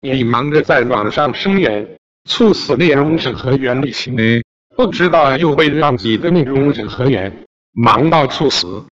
你忙着在网上声援猝死内容审核员的行为不知道又会让几个内容审核员忙到猝死。